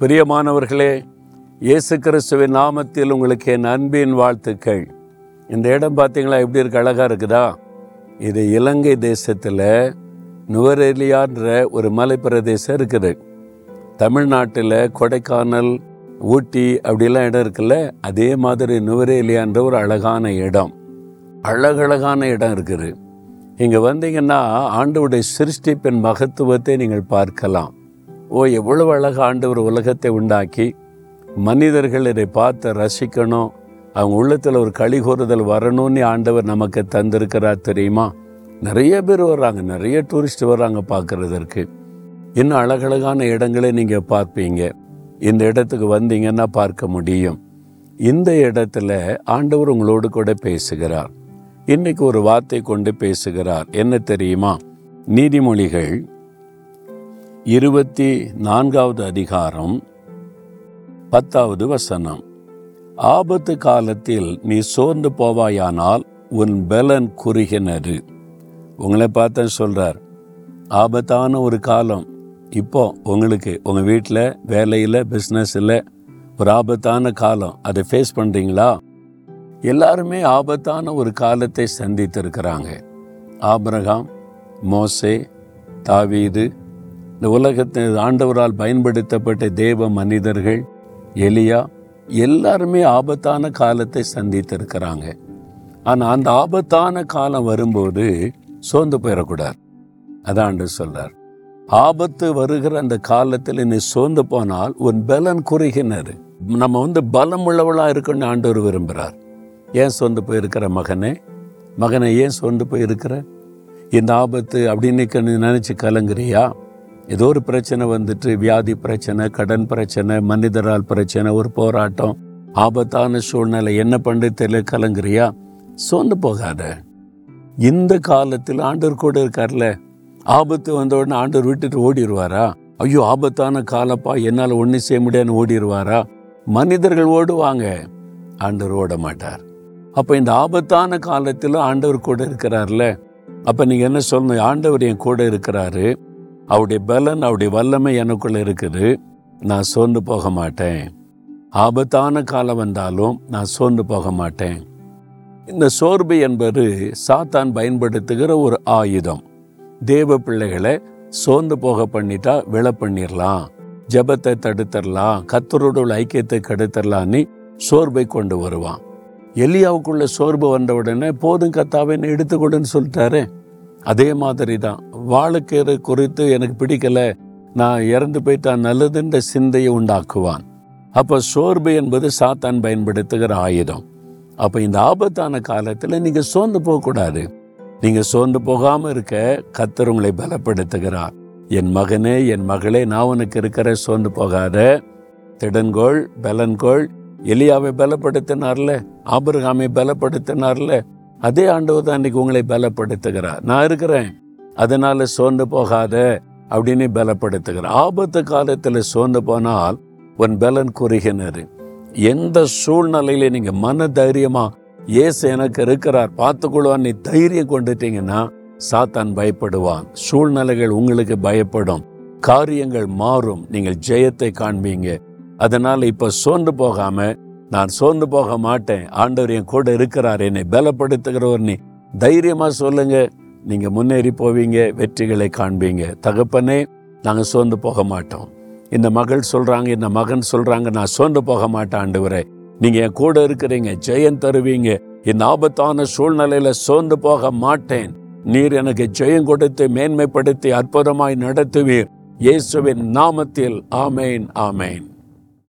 பிரியமானவர்களே இயேசு கிறிஸ்துவின் நாமத்தில் உங்களுக்கு என் அன்பின் வாழ்த்துக்கள். இந்த இடம் பார்த்தீங்களா எப்படி இருக்கு? அழகா இருக்குதா? இது இலங்கை தேசத்தில் நுவரெலியான்ற ஒரு மலை பிரதேசம் இருக்குது. தமிழ்நாட்டில் கொடைக்கானல் ஊட்டி அப்படிலாம் இடம் இருக்குல்ல அதே மாதிரி நுவரேலியான்ற ஒரு அழகான இடம். அழகழகான இடம் இருக்குது. இங்கே வந்தீங்கன்னா ஆண்டவருடைய சிருஷ்டிப்பின் மகத்துவத்தை நீங்கள் பார்க்கலாம். ஓ எவ்வளவு அழகா ஆண்டவர் உலகத்தை உண்டாக்கி மனிதர்கள் இதை பார்த்து ரசிக்கணும் அவங்க உள்ளத்தில் ஒரு களி கூறுதல் வரணும்னு ஆண்டவர் நமக்கு தந்திருக்கிறார் தெரியுமா? நிறைய பேர் வர்றாங்க நிறைய டூரிஸ்ட் வர்றாங்க பார்க்குறதற்கு. இன்னும் அழகழகான இடங்களை நீங்கள் பார்ப்பீங்க. இந்த இடத்துக்கு வந்தீங்கன்னா பார்க்க முடியும். இந்த இடத்துல ஆண்டவர் உங்களோடு கூட பேசுகிறார். இன்னைக்கு ஒரு வார்த்தை கொண்டு பேசுகிறார். என்ன தெரியுமா? நீதிமொழிகள் இருபத்தி நான்காவது அதிகாரம் பத்தாவது வசனம். ஆபத்து காலத்தில் நீ சோர்ந்து போவாயானால் உன் பலன் குறுகினரு உங்களை பார்த்த சொல்றார் ஆபத்தான ஒரு காலம். இப்போ உங்களுக்கு உங்க வீட்டில் வேலையில் பிஸ்னஸில் ஒரு ஆபத்தான காலம். அதை ஃபேஸ் பண்றீங்களா? எல்லாருமே ஆபத்தான ஒரு காலத்தை சந்தித்திருக்கிறாங்க. ஆபரகாம் மோசே தாவீது இந்த உலகத்தில் ஆண்டவரால் பயன்படுத்தப்பட்ட தேவ மனிதர்கள் எலியா எல்லாருமே ஆபத்தான காலத்தை சந்தித்திருக்கிறாங்க. ஆனால் அந்த ஆபத்தான காலம் வரும்போது சோர்ந்து போயிடக்கூடாது. அதான் சொல்றார். ஆபத்து வருகிற அந்த காலத்தில் நீ சோர்ந்து போனால் உன் பலன் குறுகினது. நம்ம வந்து பலம் உள்ளவளாக இருக்கணும்னு ஆண்டவர் விரும்புகிறார் ஏன் சோர்ந்து போயிருக்கிற மகனே? மகனை ஏன் சோர்ந்து போயிருக்கிற? இந்த ஆபத்து அப்படின்னு நீ நினைச்சு கலங்குறியா? ஏதோ ஒரு பிரச்சனை வந்துட்டு வியாதி பிரச்சனை கடன் பிரச்சனை மனிதரால் பிரச்சனை ஒரு போராட்டம் ஆபத்தான சூழ்நிலை என்ன பண்ணு தெரியல கலங்குறியா? சோர்ந்து போகாத. இந்த காலத்தில் ஆண்டவர் கூட இருக்கார்ல? ஆபத்து வந்த உடனே ஆண்டவர் விட்டுட்டு ஓடிடுவாரா ஐயோ ஆபத்தான காலப்பா என்னால் ஒன்றும் செய்ய முடியாதுன்னு ஓடிடுவாரா மனிதர்கள் ஓடுவாங்க. ஆண்டவர் ஓட மாட்டார் அப்போ இந்த ஆபத்தான காலத்தில் ஆண்டவர் கூட இருக்கிறார்ல? அப்போ நீங்கள் என்ன சொல்லணும்? ஆண்டவர் என் கூட இருக்கிறாரு. அவருடைய பலன் அவருடைய வல்லமை எனக்குள்ள இருக்குது. நான் சோர்ந்து போக மாட்டேன். ஆபத்தான காலம் வந்தாலும் நான் சோர்ந்து போக மாட்டேன். இந்த சோர்வு என்பது சாத்தான் பயன்படுத்துகிற ஒரு ஆயுதம். தேவ பிள்ளைகளை சோர்ந்து போக பண்ணிட்டா விழ பண்ணிடலாம் ஜபத்தை தடுத்துடலாம் கத்தரோட உள்ள ஐக்கியத்தை கெடுத்துடலான்னு சோர்வை கொண்டு வருவான். எலியாவுக்குள்ள சோர்வு வந்த உடனே போதும் கத்தாவேன்னு எடுத்துக்கொடுன்னு சொல்லிட்டாரு. அதே மாதிரி தான் வாழக்கேறு குறித்து எனக்கு பிடிக்கல. நான் இறந்து போயிட்டா நல்லதுன்ற சிந்தையை உண்டாக்குவான். அப்போ சோர்வு என்பது சாத்தான் பயன்படுத்துகிற ஆயுதம். அப்போ இந்த ஆபத்தான காலத்தில் நீங்கள் சோர்ந்து போகக்கூடாது நீங்கள் சோர்ந்து போகாமல் இருக்க கத்தர் உங்களை பலப்படுத்துகிறார். என் மகனே என் மகளே நான் உனக்கு இருக்கிற சோர்ந்து போகாத. திடன்கோள் பலன்கோள் எலியாவை பலப்படுத்தினார்ல ஆபிரகாமை பலப்படுத்தினார்ல அதே ஆண்டவர் தான் இன்னைக்கு உங்களை பலப்படுத்துகிறார். நான் இருக்கிறேன். அதனால சோர்ந்து போகாத அப்படின்னு பலப்படுத்துகிறார். ஆபத்து காலத்தில் சோர்ந்து போனால் உன் பலன் குறுகினரு எந்த சூழ்நிலையில நீங்க மன தைரியமா இயேசு எனக்கு இருக்கிறார் பார்த்துக்கொள்வான் நீ தைரியம் கொண்டுட்டீங்கன்னா சாத்தான் பயப்படுவான். சூழ்நிலைகள் உங்களுக்கு பயப்படும். காரியங்கள் மாறும். நீங்கள் ஜெயத்தை காண்பீங்க. அதனால இப்ப சோர்ந்து போகாம நான் சோர்ந்து போக மாட்டேன். ஆண்டவர் என் கூட இருக்கிறார். என்னை பலப்படுத்துகிறவர். நீ தைரியமா சொல்லுங்க. நீங்கள் முன்னேறி போவீங்க. வெற்றிகளை காண்பீங்க. தகப்பனே நாங்கள் சோர்ந்து போக மாட்டோம். இந்த மகள் சொல்கிறாங்க இந்த மகன் சொல்கிறாங்க நான் சோர்ந்து போக மாட்டேன் ஆண்டவரே. நீங்கள் என் கூட இருக்கிறீங்க. ஜெயம் தருவீங்க. இந்த ஆபத்தான சூழ்நிலையில சோர்ந்து போக மாட்டேன். நீர் எனக்கு ஜெயம் கொடுத்து மேன்மைப்படுத்தி அற்புதமாய் நடத்துவீர். இயேசுவின் நாமத்தில் ஆமேன் ஆமேன்.